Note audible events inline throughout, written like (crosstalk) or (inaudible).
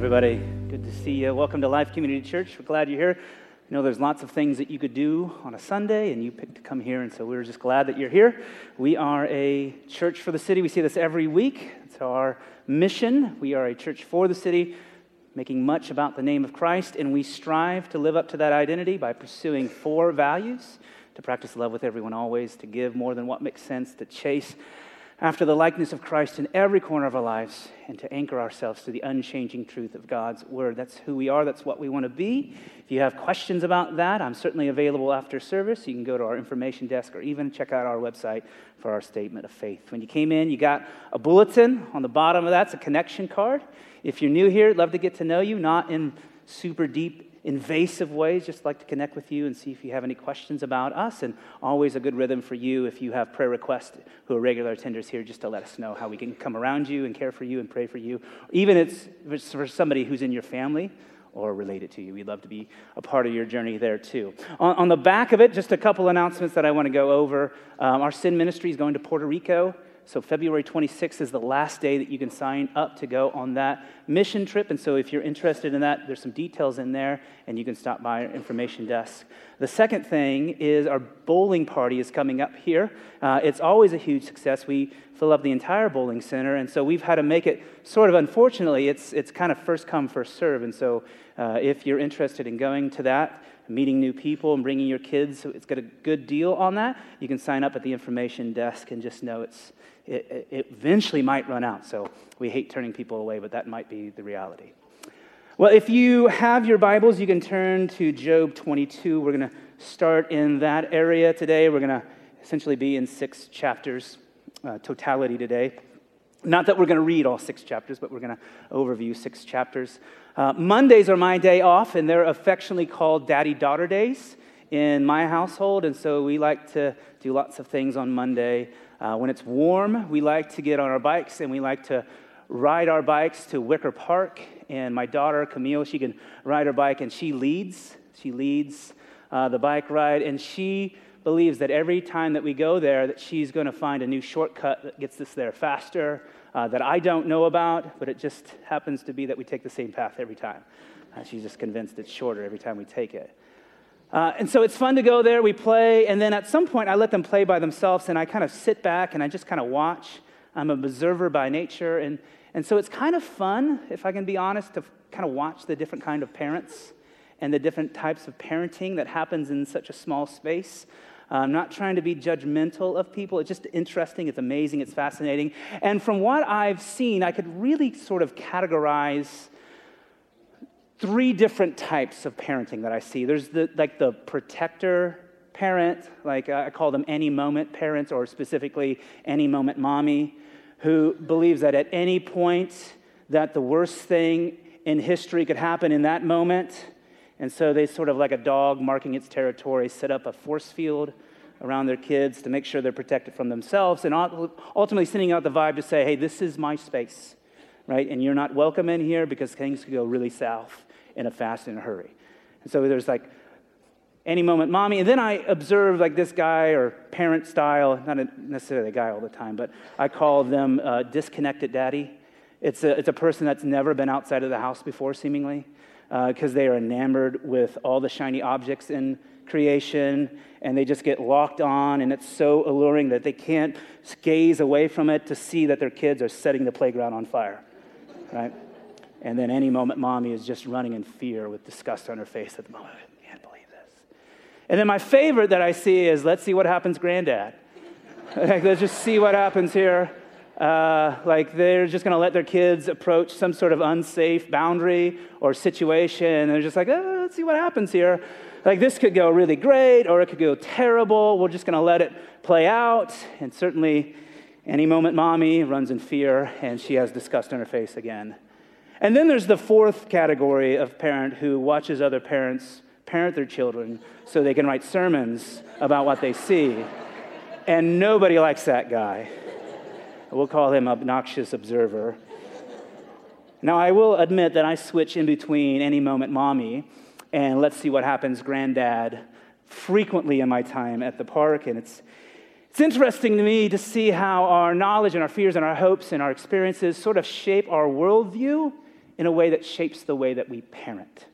Everybody. Good to see you. Welcome to Life Community Church. We're glad you're here. I know there's lots of things that you could do on a Sunday, and you picked to come here, and so we're just glad that you're here. We are a church for the city. We see this every week. It's our mission. We are a church for the city, making much about the name of Christ, and we strive to live up to that identity by pursuing four values to practice love with everyone always, to give more than what makes sense, to chase after the likeness of Christ in every corner of our lives and to anchor ourselves to the unchanging truth of God's word. That's who we are, that's what we want to be. If you have questions about that, I'm certainly available after service. You can go to our information desk or even check out our website for our statement of faith. When you came in, you got a bulletin. On the bottom of that's a connection card. If you're new here, I'd love to get to know you, not in super deep invasive ways, just like to connect with you and see if you have any questions about us. And always a good rhythm for you if you have prayer requests who are regular attenders here, just to let us know how we can come around you and care for you and pray for you. Even if it's for somebody who's in your family or related to you. We'd love to be a part of your journey there too. On, on the back of it, just a couple announcements that I want to go over. Um, our sin ministry is going to Puerto Rico. So, February 26th is the last day that you can sign up to go on that mission trip. And so, if you're interested in that, there's some details in there, and you can stop by our information desk. The second thing is our bowling party is coming up here. Uh, it's always a huge success. We fill up the entire bowling center, and so we've had to make it sort of unfortunately, it's, it's kind of first come, first serve. And so, uh, if you're interested in going to that, meeting new people and bringing your kids, so it's got a good deal on that, you can sign up at the information desk and just know it's it, it eventually might run out. So we hate turning people away, but that might be the reality. Well, if you have your Bibles, you can turn to Job 22. We're going to start in that area today. We're going to essentially be in six chapters, uh, totality today. Not that we're going to read all six chapters, but we're going to overview six chapters. Uh, Mondays are my day off, and they're affectionately called daddy daughter days in my household. And so we like to do lots of things on Monday. Uh, when it's warm, we like to get on our bikes and we like to ride our bikes to Wicker Park. And my daughter, Camille, she can ride her bike and she leads. She leads uh, the bike ride. And she believes that every time that we go there, that she's going to find a new shortcut that gets us there faster, uh, that I don't know about, but it just happens to be that we take the same path every time. Uh, she's just convinced it's shorter every time we take it. Uh, and so it's fun to go there, we play, and then at some point I let them play by themselves and I kind of sit back and I just kind of watch. I'm an observer by nature, and, and so it's kind of fun, if I can be honest, to kind of watch the different kind of parents and the different types of parenting that happens in such a small space. Uh, I'm not trying to be judgmental of people. It's just interesting, it's amazing, it's fascinating. And from what I've seen, I could really sort of categorize three different types of parenting that I see. There's the, like the protector parent, like I call them any moment parents, or specifically any moment mommy, who believes that at any point that the worst thing in history could happen in that moment. And so they sort of like a dog marking its territory, set up a force field around their kids to make sure they're protected from themselves, and ultimately sending out the vibe to say, hey, this is my space, right? And you're not welcome in here because things could go really south in a fast and a hurry. And so there's like any moment, mommy. And then I observe like this guy or parent style, not necessarily a guy all the time, but I call them uh, disconnected daddy. It's a, it's a person that's never been outside of the house before, seemingly, because uh, they are enamored with all the shiny objects in creation and they just get locked on, and it's so alluring that they can't gaze away from it to see that their kids are setting the playground on fire, right? And then any moment, mommy is just running in fear with disgust on her face at the moment. I can't believe this. And then my favorite that I see is let's see what happens, granddad. (laughs) like, let's just see what happens here. Uh, like they're just going to let their kids approach some sort of unsafe boundary or situation. And they're just like, oh, let's see what happens here. Like this could go really great or it could go terrible. We're just going to let it play out. And certainly, Any moment, mommy runs in fear and she has disgust on her face again. And then there's the fourth category of parent who watches other parents parent their children so they can write sermons about what they see. And nobody likes that guy. We'll call him obnoxious observer. Now, I will admit that I switch in between any moment, mommy, and let's see what happens, granddad, frequently in my time at the park. And it's, it's interesting to me to see how our knowledge and our fears and our hopes and our experiences sort of shape our worldview in a way that shapes the way that we parent.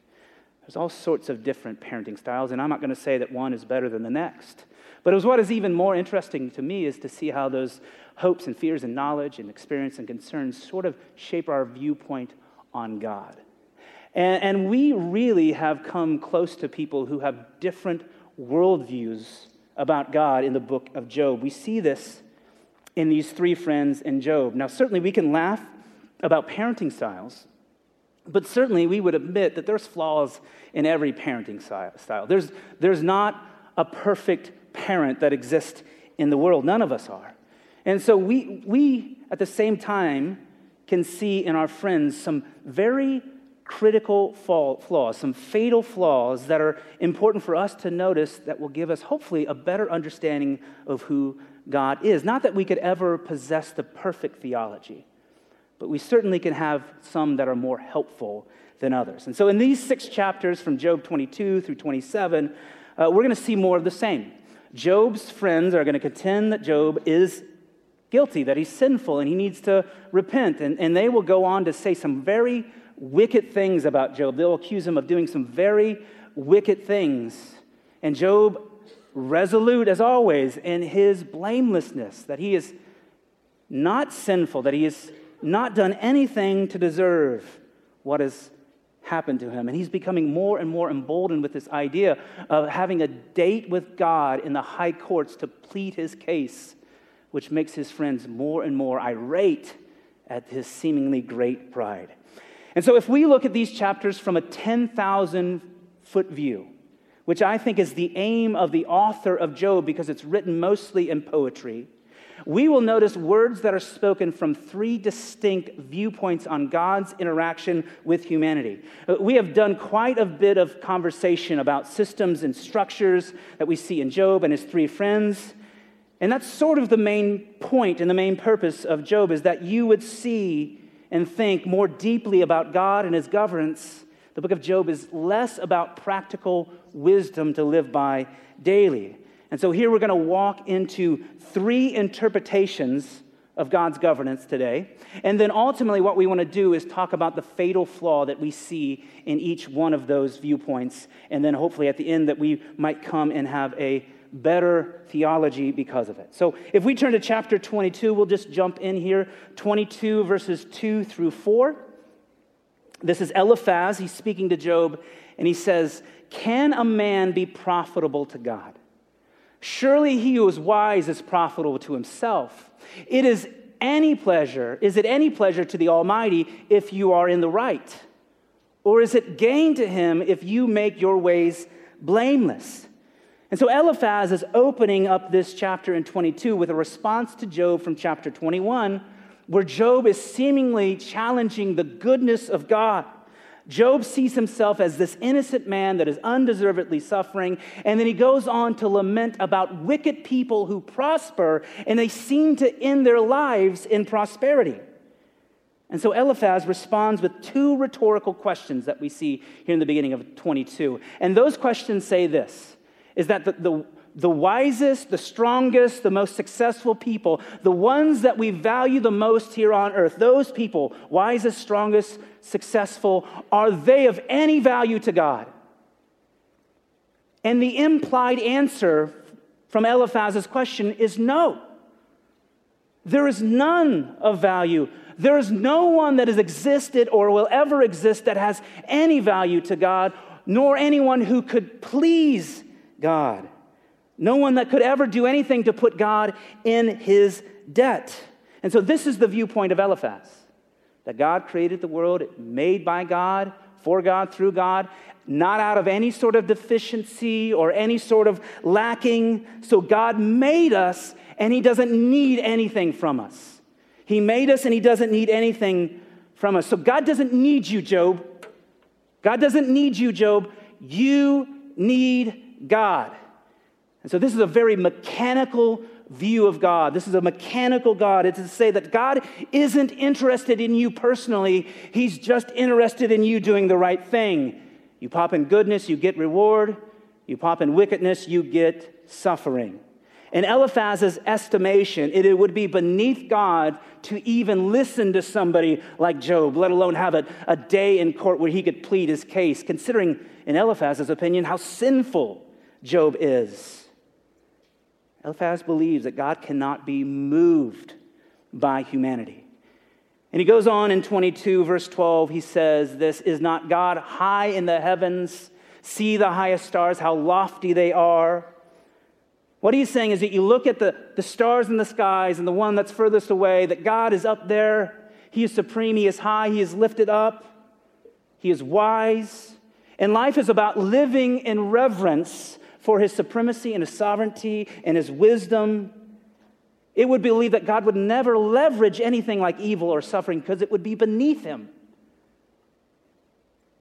There's all sorts of different parenting styles, and I'm not going to say that one is better than the next. But it was what is even more interesting to me is to see how those hopes and fears and knowledge and experience and concerns sort of shape our viewpoint on God. And, and we really have come close to people who have different worldviews about God in the book of Job. We see this in these three friends in Job. Now, certainly we can laugh about parenting styles, but certainly we would admit that there's flaws in every parenting style. There's, there's not a perfect parent that exists in the world. None of us are. And so we, we, at the same time, can see in our friends some very critical flaws, some fatal flaws that are important for us to notice that will give us, hopefully, a better understanding of who God is. Not that we could ever possess the perfect theology, but we certainly can have some that are more helpful than others. And so, in these six chapters from Job 22 through 27, uh, we're going to see more of the same. Job's friends are going to contend that Job is guilty, that he's sinful, and he needs to repent. And, and they will go on to say some very wicked things about Job. They'll accuse him of doing some very wicked things. And Job, resolute as always in his blamelessness, that he is not sinful, that he has not done anything to deserve what has happened to him. And he's becoming more and more emboldened with this idea of having a date with God in the high courts to plead his case which makes his friends more and more irate at his seemingly great pride. And so, if we look at these chapters from a 10,000 foot view, which I think is the aim of the author of Job because it's written mostly in poetry, we will notice words that are spoken from three distinct viewpoints on God's interaction with humanity. Uh, we have done quite a bit of conversation about systems and structures that we see in Job and his three friends. And that's sort of the main point and the main purpose of Job is that you would see and think more deeply about God and his governance. The book of Job is less about practical wisdom to live by daily. And so here we're going to walk into three interpretations of God's governance today. And then ultimately, what we want to do is talk about the fatal flaw that we see in each one of those viewpoints. And then hopefully at the end, that we might come and have a better theology because of it. So if we turn to chapter 22, we'll just jump in here 22 verses 2 through 4. This is Eliphaz. He's speaking to Job, and he says, Can a man be profitable to God? Surely he who is wise is profitable to himself. It is any pleasure, is it any pleasure to the Almighty if you are in the right? Or is it gain to him if you make your ways blameless? And so Eliphaz is opening up this chapter in 22 with a response to Job from chapter 21, where Job is seemingly challenging the goodness of God. Job sees himself as this innocent man that is undeservedly suffering, and then he goes on to lament about wicked people who prosper and they seem to end their lives in prosperity. And so Eliphaz responds with two rhetorical questions that we see here in the beginning of 22. And those questions say this is that the, the, the wisest, the strongest, the most successful people, the ones that we value the most here on earth, those people, wisest, strongest, successful, are they of any value to God? And the implied answer from Eliphaz's question is no. There is none of value. There is no one that has existed or will ever exist that has any value to God, nor anyone who could please God. No one that could ever do anything to put God in his debt. And so, this is the viewpoint of Eliphaz that God created the world, made by God, for God, through God, not out of any sort of deficiency or any sort of lacking. So God made us and He doesn't need anything from us. He made us and He doesn't need anything from us. So God doesn't need you, Job. God doesn't need you, Job. You need God. And so this is a very mechanical view of God. This is a mechanical God. It's to say that God isn't interested in you personally, He's just interested in you doing the right thing. You pop in goodness, you get reward. You pop in wickedness, you get suffering. In Eliphaz's estimation, it would be beneath God to even listen to somebody like Job, let alone have a, a day in court where he could plead his case, considering, in Eliphaz's opinion, how sinful Job is. Eliphaz believes that God cannot be moved by humanity. And he goes on in 22, verse 12, he says, This is not God high in the heavens. See the highest stars, how lofty they are. What he's saying is that you look at the, the stars in the skies and the one that's furthest away, that God is up there. He is supreme, He is high, He is lifted up, He is wise. And life is about living in reverence for his supremacy and his sovereignty and his wisdom, it would believe that God would never leverage anything like evil or suffering because it would be beneath him.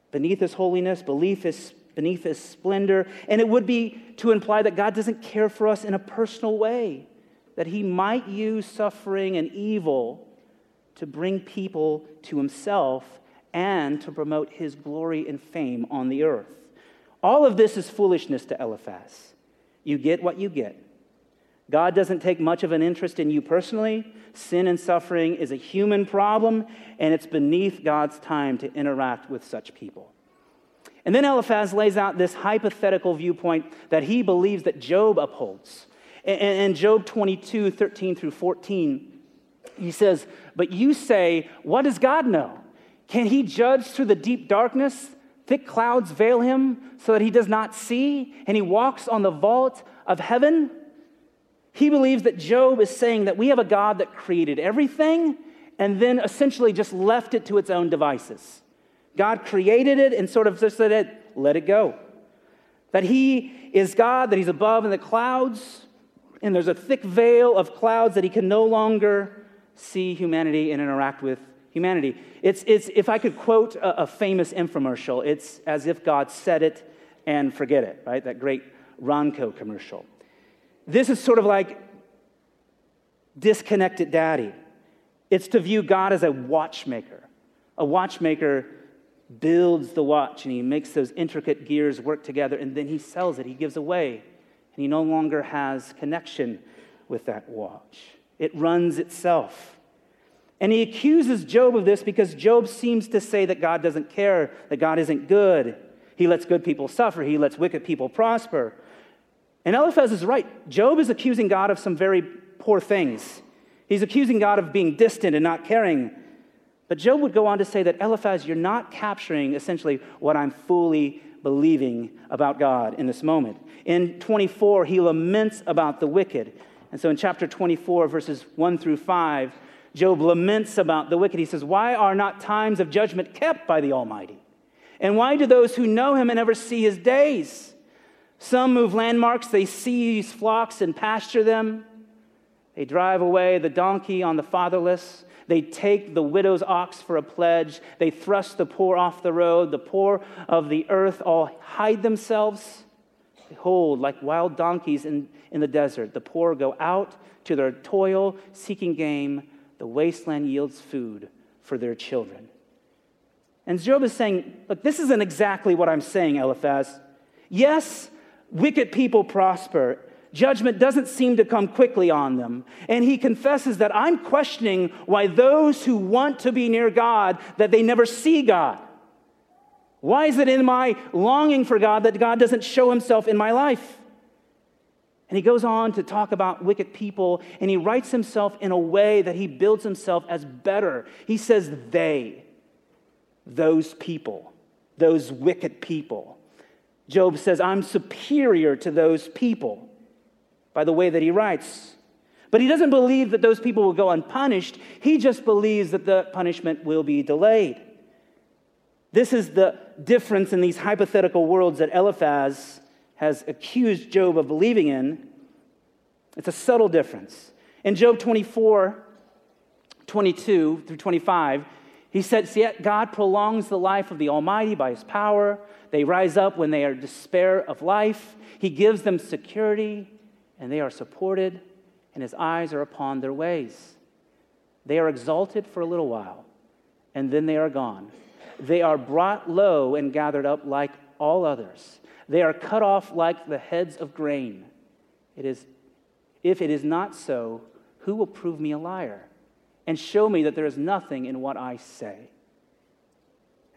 Beneath his holiness, belief his, beneath his splendor. And it would be to imply that God doesn't care for us in a personal way, that he might use suffering and evil to bring people to himself and to promote his glory and fame on the earth. All of this is foolishness to Eliphaz. You get what you get. God doesn't take much of an interest in you personally. Sin and suffering is a human problem, and it's beneath God's time to interact with such people. And then Eliphaz lays out this hypothetical viewpoint that he believes that Job upholds. And in Job 22, 13 through 14, he says, But you say, What does God know? Can he judge through the deep darkness? Thick clouds veil him so that he does not see, and he walks on the vault of heaven. He believes that Job is saying that we have a God that created everything and then essentially just left it to its own devices. God created it and sort of just said, let it go. That he is God, that he's above in the clouds, and there's a thick veil of clouds that he can no longer see humanity and interact with humanity. It's, it's, if I could quote a, a famous infomercial, it's as if God said it and forget it, right? That great Ronco commercial. This is sort of like disconnected daddy. It's to view God as a watchmaker. A watchmaker builds the watch and he makes those intricate gears work together and then he sells it, he gives away, and he no longer has connection with that watch. It runs itself. And he accuses Job of this because Job seems to say that God doesn't care, that God isn't good. He lets good people suffer, he lets wicked people prosper. And Eliphaz is right. Job is accusing God of some very poor things. He's accusing God of being distant and not caring. But Job would go on to say that Eliphaz, you're not capturing essentially what I'm fully believing about God in this moment. In 24, he laments about the wicked. And so in chapter 24, verses 1 through 5, Job laments about the wicked. He says, Why are not times of judgment kept by the Almighty? And why do those who know him and never see his days? Some move landmarks, they seize flocks and pasture them. They drive away the donkey on the fatherless. They take the widow's ox for a pledge. They thrust the poor off the road. The poor of the earth all hide themselves. Behold, like wild donkeys in, in the desert, the poor go out to their toil, seeking game the wasteland yields food for their children. And Job is saying, Look, this isn't exactly what I'm saying, Eliphaz. Yes, wicked people prosper. Judgment doesn't seem to come quickly on them. And he confesses that I'm questioning why those who want to be near God that they never see God. Why is it in my longing for God that God doesn't show himself in my life? And he goes on to talk about wicked people, and he writes himself in a way that he builds himself as better. He says, they, those people, those wicked people. Job says, I'm superior to those people by the way that he writes. But he doesn't believe that those people will go unpunished. He just believes that the punishment will be delayed. This is the difference in these hypothetical worlds that Eliphaz has accused Job of believing in. It's a subtle difference. In Job 24, 22 through 25, he says, Yet God prolongs the life of the Almighty by his power. They rise up when they are despair of life. He gives them security, and they are supported, and his eyes are upon their ways. They are exalted for a little while, and then they are gone. They are brought low and gathered up like all others. They are cut off like the heads of grain. It is, if it is not so, who will prove me a liar and show me that there is nothing in what I say?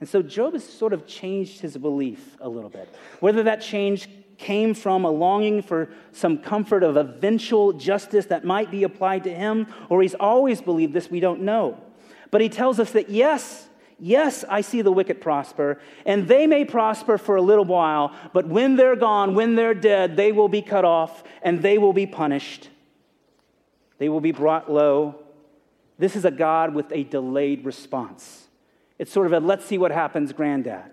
And so Job has sort of changed his belief a little bit. Whether that change came from a longing for some comfort of eventual justice that might be applied to him, or he's always believed this, we don't know. But he tells us that yes, Yes, I see the wicked prosper, and they may prosper for a little while, but when they're gone, when they're dead, they will be cut off and they will be punished. They will be brought low. This is a God with a delayed response. It's sort of a let's see what happens, granddad.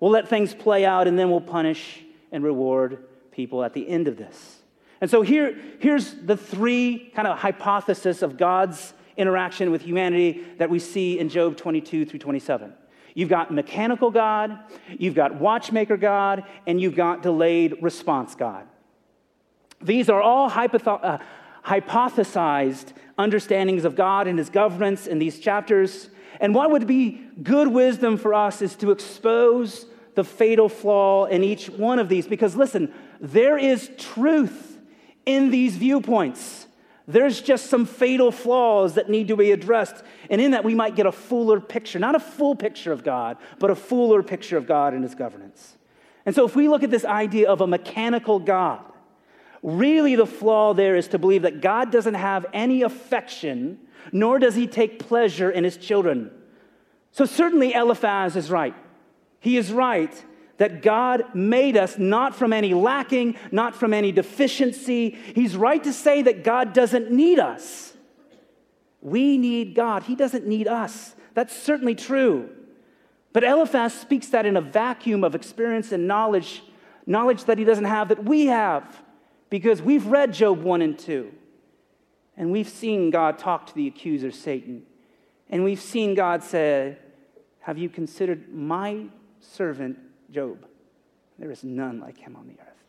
We'll let things play out and then we'll punish and reward people at the end of this. And so here, here's the three kind of hypothesis of God's interaction with humanity that we see in Job 22 through 27. You've got mechanical God, you've got watchmaker God, and you've got delayed response God. These are all hypotho- uh, hypothesized understandings of God and his governance in these chapters. And what would be good wisdom for us is to expose the fatal flaw in each one of these. Because listen, there is truth in these viewpoints. There's just some fatal flaws that need to be addressed. And in that, we might get a fuller picture, not a full picture of God, but a fuller picture of God and his governance. And so, if we look at this idea of a mechanical God, really the flaw there is to believe that God doesn't have any affection, nor does he take pleasure in his children. So, certainly, Eliphaz is right. He is right that God made us not from any lacking, not from any deficiency. He's right to say that God doesn't need us. We need God, He doesn't need us. That's certainly true. But Eliphaz speaks that in a vacuum of experience and knowledge, knowledge that he doesn't have that we have, because we've read Job 1 and 2. And we've seen God talk to the accuser, Satan. And we've seen God say, Have you considered my servant Job. There is none like him on the earth.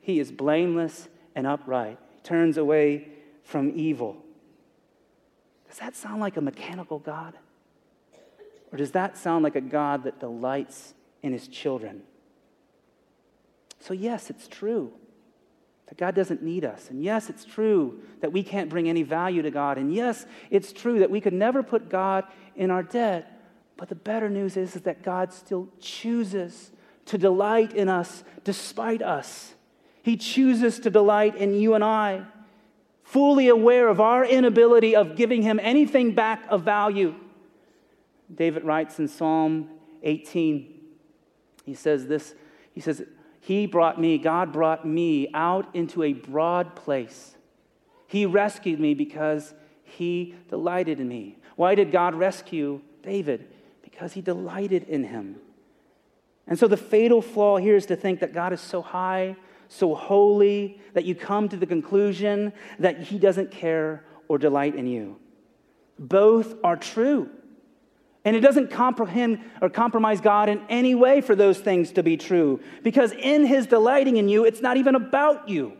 He is blameless and upright, he turns away from evil. Does that sound like a mechanical God? Or does that sound like a God that delights in his children? So, yes, it's true that God doesn't need us. And yes, it's true that we can't bring any value to God. And yes, it's true that we could never put God in our debt. But the better news is, is that God still chooses to delight in us despite us. He chooses to delight in you and I, fully aware of our inability of giving him anything back of value. David writes in Psalm 18, he says this, he says, He brought me, God brought me out into a broad place. He rescued me because he delighted in me. Why did God rescue David? Because he delighted in him. And so the fatal flaw here is to think that God is so high, so holy, that you come to the conclusion that he doesn't care or delight in you. Both are true. And it doesn't comprehend or compromise God in any way for those things to be true. Because in his delighting in you, it's not even about you.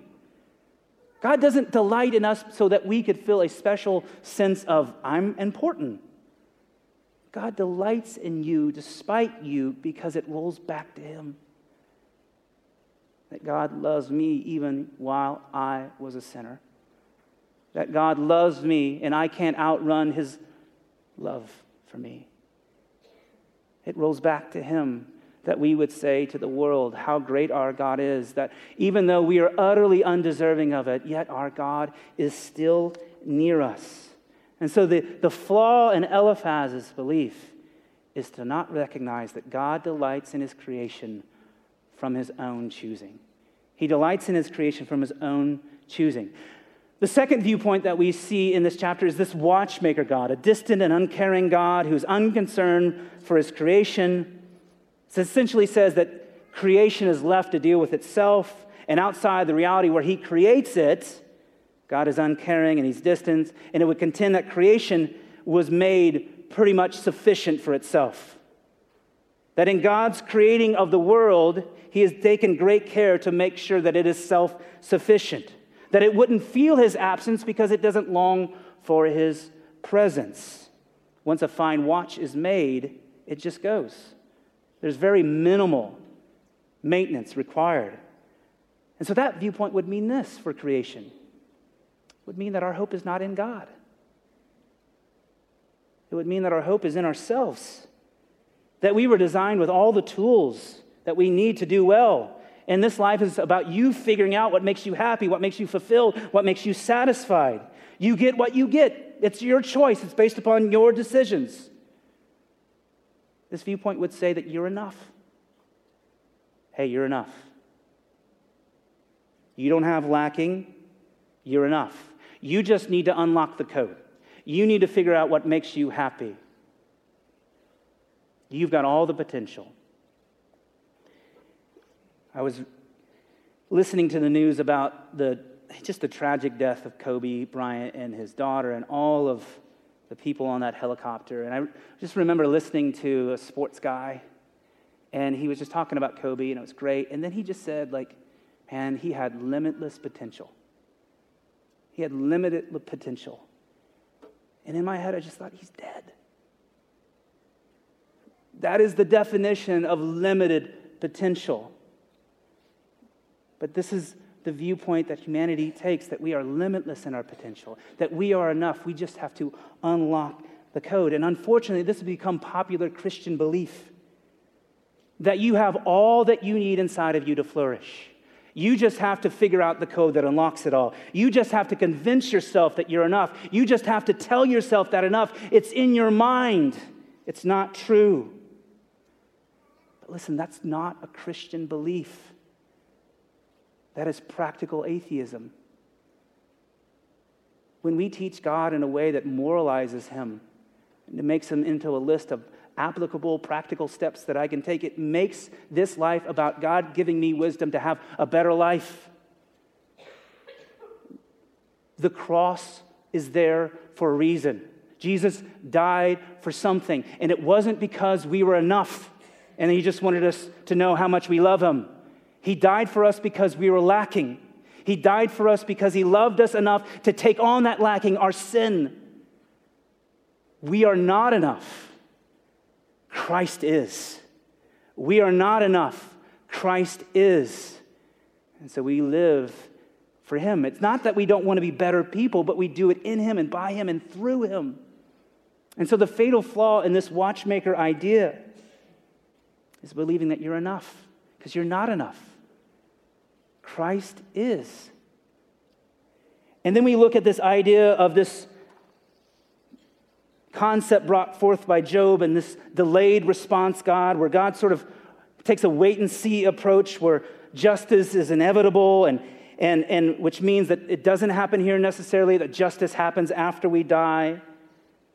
God doesn't delight in us so that we could feel a special sense of, I'm important. God delights in you despite you because it rolls back to Him. That God loves me even while I was a sinner. That God loves me and I can't outrun His love for me. It rolls back to Him that we would say to the world how great our God is, that even though we are utterly undeserving of it, yet our God is still near us. And so the, the flaw in Eliphaz's belief is to not recognize that God delights in his creation from his own choosing. He delights in his creation from his own choosing. The second viewpoint that we see in this chapter is this watchmaker God, a distant and uncaring God who's unconcerned for his creation. It essentially says that creation is left to deal with itself, and outside the reality where He creates it, God is uncaring and He's distant, and it would contend that creation was made pretty much sufficient for itself. That in God's creating of the world, He has taken great care to make sure that it is self sufficient, that it wouldn't feel His absence because it doesn't long for His presence. Once a fine watch is made, it just goes. There's very minimal maintenance required. And so that viewpoint would mean this for creation. Would mean that our hope is not in God. It would mean that our hope is in ourselves. That we were designed with all the tools that we need to do well. And this life is about you figuring out what makes you happy, what makes you fulfilled, what makes you satisfied. You get what you get. It's your choice, it's based upon your decisions. This viewpoint would say that you're enough. Hey, you're enough. You don't have lacking, you're enough. You just need to unlock the code. You need to figure out what makes you happy. You've got all the potential. I was listening to the news about the just the tragic death of Kobe Bryant and his daughter and all of the people on that helicopter. And I just remember listening to a sports guy, and he was just talking about Kobe, and it was great. And then he just said, like, man, he had limitless potential. He had limited potential. And in my head, I just thought, he's dead. That is the definition of limited potential. But this is the viewpoint that humanity takes that we are limitless in our potential, that we are enough. We just have to unlock the code. And unfortunately, this has become popular Christian belief that you have all that you need inside of you to flourish. You just have to figure out the code that unlocks it all. You just have to convince yourself that you're enough. You just have to tell yourself that enough. It's in your mind. It's not true. But listen, that's not a Christian belief. That is practical atheism. When we teach God in a way that moralizes him, and makes him into a list of applicable, practical steps that I can take, it makes this life about God giving me wisdom to have a better life. The cross is there for a reason. Jesus died for something, and it wasn't because we were enough and he just wanted us to know how much we love him. He died for us because we were lacking. He died for us because He loved us enough to take on that lacking, our sin. We are not enough. Christ is. We are not enough. Christ is. And so we live for Him. It's not that we don't want to be better people, but we do it in Him and by Him and through Him. And so the fatal flaw in this watchmaker idea is believing that you're enough because you're not enough. Christ is. And then we look at this idea of this concept brought forth by Job and this delayed response God, where God sort of takes a wait and see approach where justice is inevitable and and, and which means that it doesn't happen here necessarily, that justice happens after we die.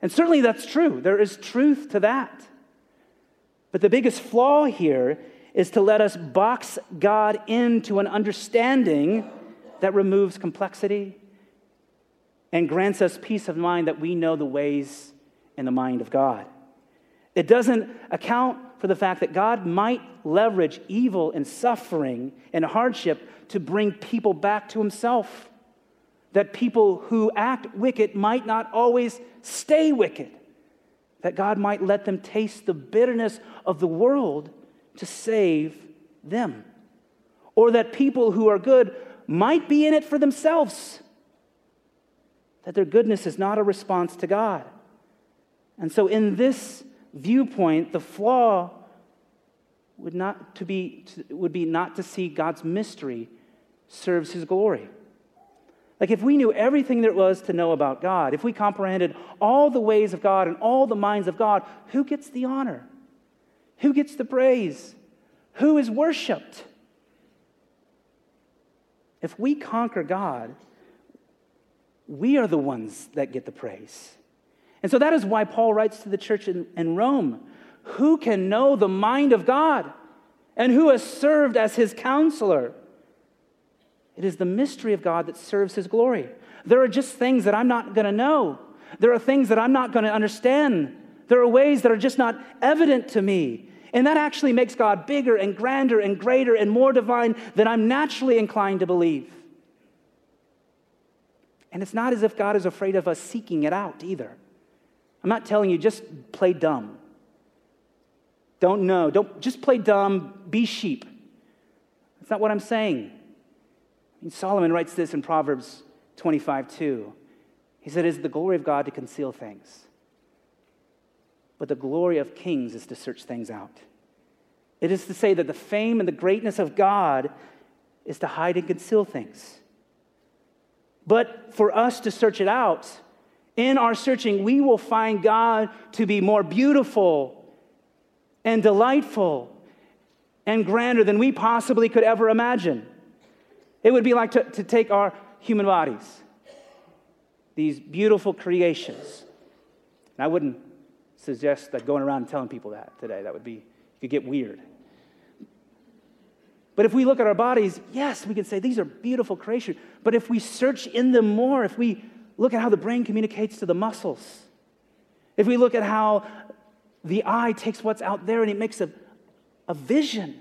And certainly that's true. There is truth to that. But the biggest flaw here is to let us box God into an understanding that removes complexity and grants us peace of mind that we know the ways and the mind of God. It doesn't account for the fact that God might leverage evil and suffering and hardship to bring people back to Himself. That people who act wicked might not always stay wicked. That God might let them taste the bitterness of the world to save them. Or that people who are good might be in it for themselves. That their goodness is not a response to God. And so, in this viewpoint, the flaw would, not to be, would be not to see God's mystery serves his glory. Like, if we knew everything there was to know about God, if we comprehended all the ways of God and all the minds of God, who gets the honor? Who gets the praise? Who is worshiped? If we conquer God, we are the ones that get the praise. And so that is why Paul writes to the church in, in Rome Who can know the mind of God? And who has served as his counselor? It is the mystery of God that serves his glory. There are just things that I'm not going to know. There are things that I'm not going to understand. There are ways that are just not evident to me. And that actually makes God bigger and grander and greater and more divine than I'm naturally inclined to believe. And it's not as if God is afraid of us seeking it out either. I'm not telling you just play dumb. Don't know. Don't just play dumb, be sheep. That's not what I'm saying. I mean, Solomon writes this in Proverbs 25 2. He said, It is the glory of God to conceal things, but the glory of kings is to search things out. It is to say that the fame and the greatness of God is to hide and conceal things. But for us to search it out, in our searching, we will find God to be more beautiful and delightful and grander than we possibly could ever imagine. It would be like to, to take our human bodies, these beautiful creations. And I wouldn't suggest that going around and telling people that today. That would be, it could get weird. But if we look at our bodies, yes, we can say these are beautiful creations. But if we search in them more, if we look at how the brain communicates to the muscles, if we look at how the eye takes what's out there and it makes a, a vision,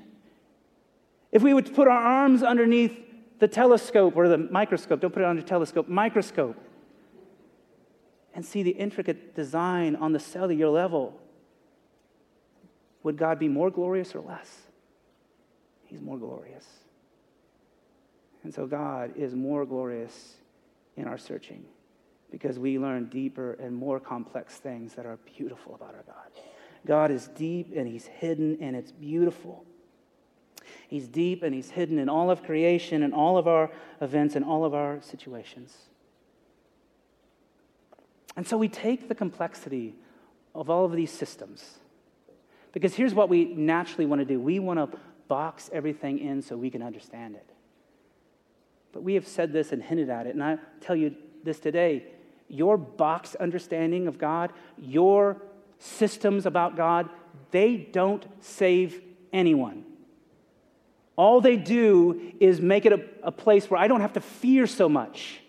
if we would put our arms underneath the telescope or the microscope, don't put it under telescope, microscope, and see the intricate design on the cellular level, would God be more glorious or less? He's more glorious. And so God is more glorious in our searching because we learn deeper and more complex things that are beautiful about our God. God is deep and He's hidden and it's beautiful. He's deep and He's hidden in all of creation and all of our events and all of our situations. And so we take the complexity of all of these systems. Because here's what we naturally want to do we want to box everything in so we can understand it. But we have said this and hinted at it, and I tell you this today your box understanding of God, your systems about God, they don't save anyone. All they do is make it a, a, place where I don't have to fear so much.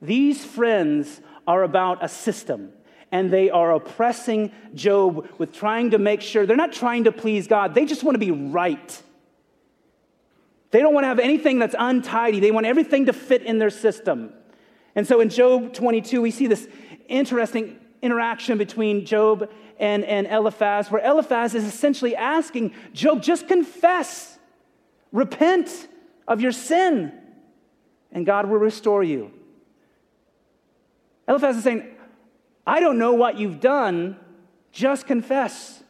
These friends are about a system, and they are oppressing Job with trying to make sure they're not trying to please God, they just want to be right. They don't want to have anything that's untidy, they want everything to fit in their system. And so in Job 22, we see this interesting interaction between Job and, and Eliphaz, where Eliphaz is essentially asking Job, just confess, repent of your sin, and God will restore you. Eliphaz is saying, I don't know what you've done, just confess.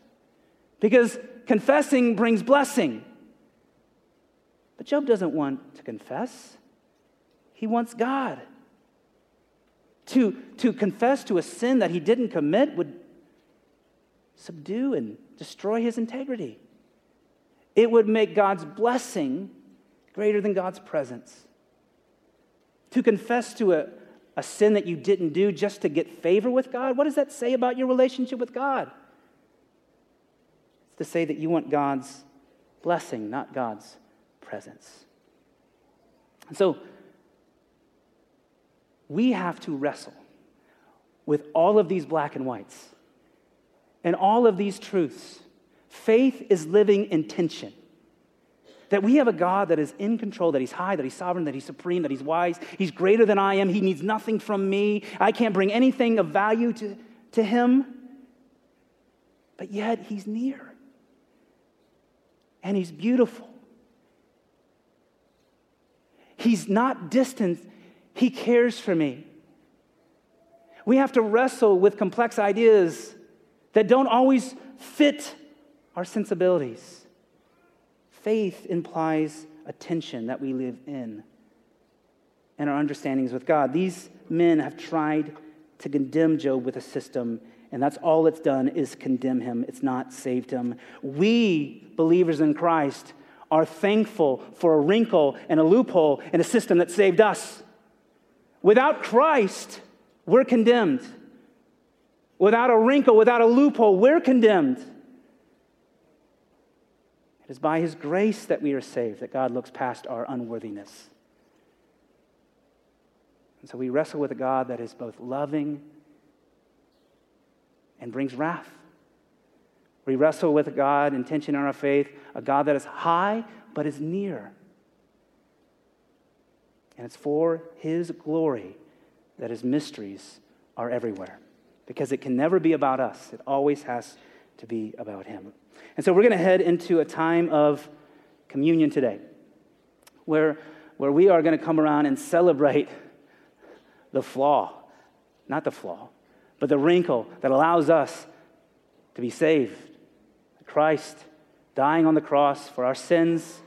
Because confessing brings blessing. But Job doesn't want to confess, he wants God. To, to confess to a sin that he didn't commit would subdue and destroy his integrity. It would make God's blessing greater than God's presence. To confess to a, a sin that you didn't do just to get favor with God, what does that say about your relationship with God? It's to say that you want God's blessing, not God's presence. And so, we have to wrestle with all of these black and whites and all of these truths. Faith is living in tension. That we have a God that is in control, that He's high, that He's sovereign, that He's supreme, that He's wise, He's greater than I am, He needs nothing from me, I can't bring anything of value to, to Him. But yet He's near. And He's beautiful. He's not distant, He cares for me. We have to wrestle with complex ideas that don't always fit our sensibilities. Faith implies a tension that we live in and our understandings with God. These men have tried to condemn Job with a system, and that's all it's done is condemn him. It's not saved him. We, believers in Christ, are thankful for a wrinkle and a loophole in a system that saved us. Without Christ, we're condemned. without a wrinkle, without a loophole. We're condemned. It is by His grace that we are saved, that God looks past our unworthiness. And so we wrestle with a God that is both loving and brings wrath. We wrestle with a God, intention in our faith, a God that is high but is near. And it's for His glory that His mysteries are everywhere. Because it can never be about us, it always has to be about Him. And so we're going to head into a time of communion today, where, where we are going to come around and celebrate the flaw, not the flaw, but the wrinkle that allows us to be saved. Christ dying on the cross for our sins,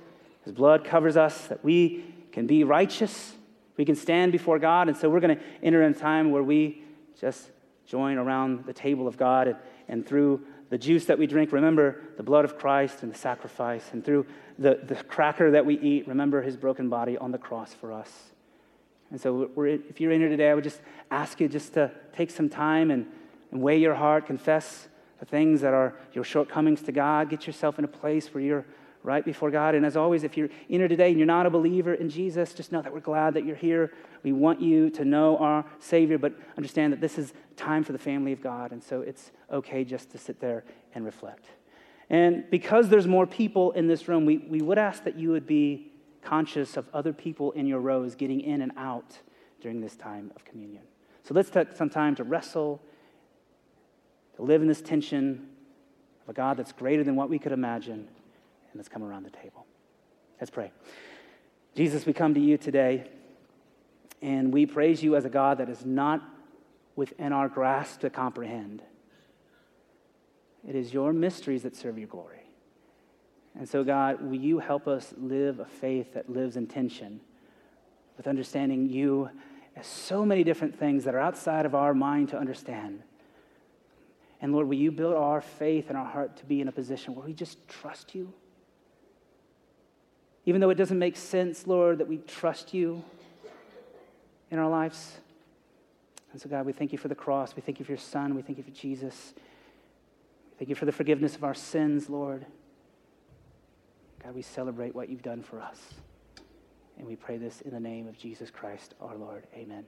His blood covers us, that we can be righteous, we can stand before God. And so we're going to enter in a time where we just join around the table of God and, and through the juice that we drink, remember the blood of Christ and the sacrifice. And through the, the cracker that we eat, remember his broken body on the cross for us. And so, if you're in here today, I would just ask you just to take some time and, and weigh your heart, confess the things that are your shortcomings to God, get yourself in a place where you're right before God. And as always, if you're in here today and you're not a believer in Jesus, just know that we're glad that you're here. We want you to know our Savior, but understand that this is time for the family of God. And so it's okay just to sit there and reflect. And because there's more people in this room, we, we would ask that you would be conscious of other people in your rows getting in and out during this time of communion. So let's take some time to wrestle, to live in this tension of a God that's greater than what we could imagine, and let's come around the table. Let's pray. Jesus, we come to you today, and we praise you as a God that is not within our grasp to comprehend. It is your mysteries that serve your glory. And so, God, will you help us live a faith that lives in tension with understanding you as so many different things that are outside of our mind to understand? And Lord, will you build our faith and our heart to be in a position where we just trust you? Even though it doesn't make sense, Lord, that we trust you in our lives. And so, God, we thank you for the cross. We thank you for your Son. We thank you for Jesus. We thank you for the forgiveness of our sins, Lord. God, we celebrate what you've done for us. And we pray this in the name of Jesus Christ, our Lord. Amen.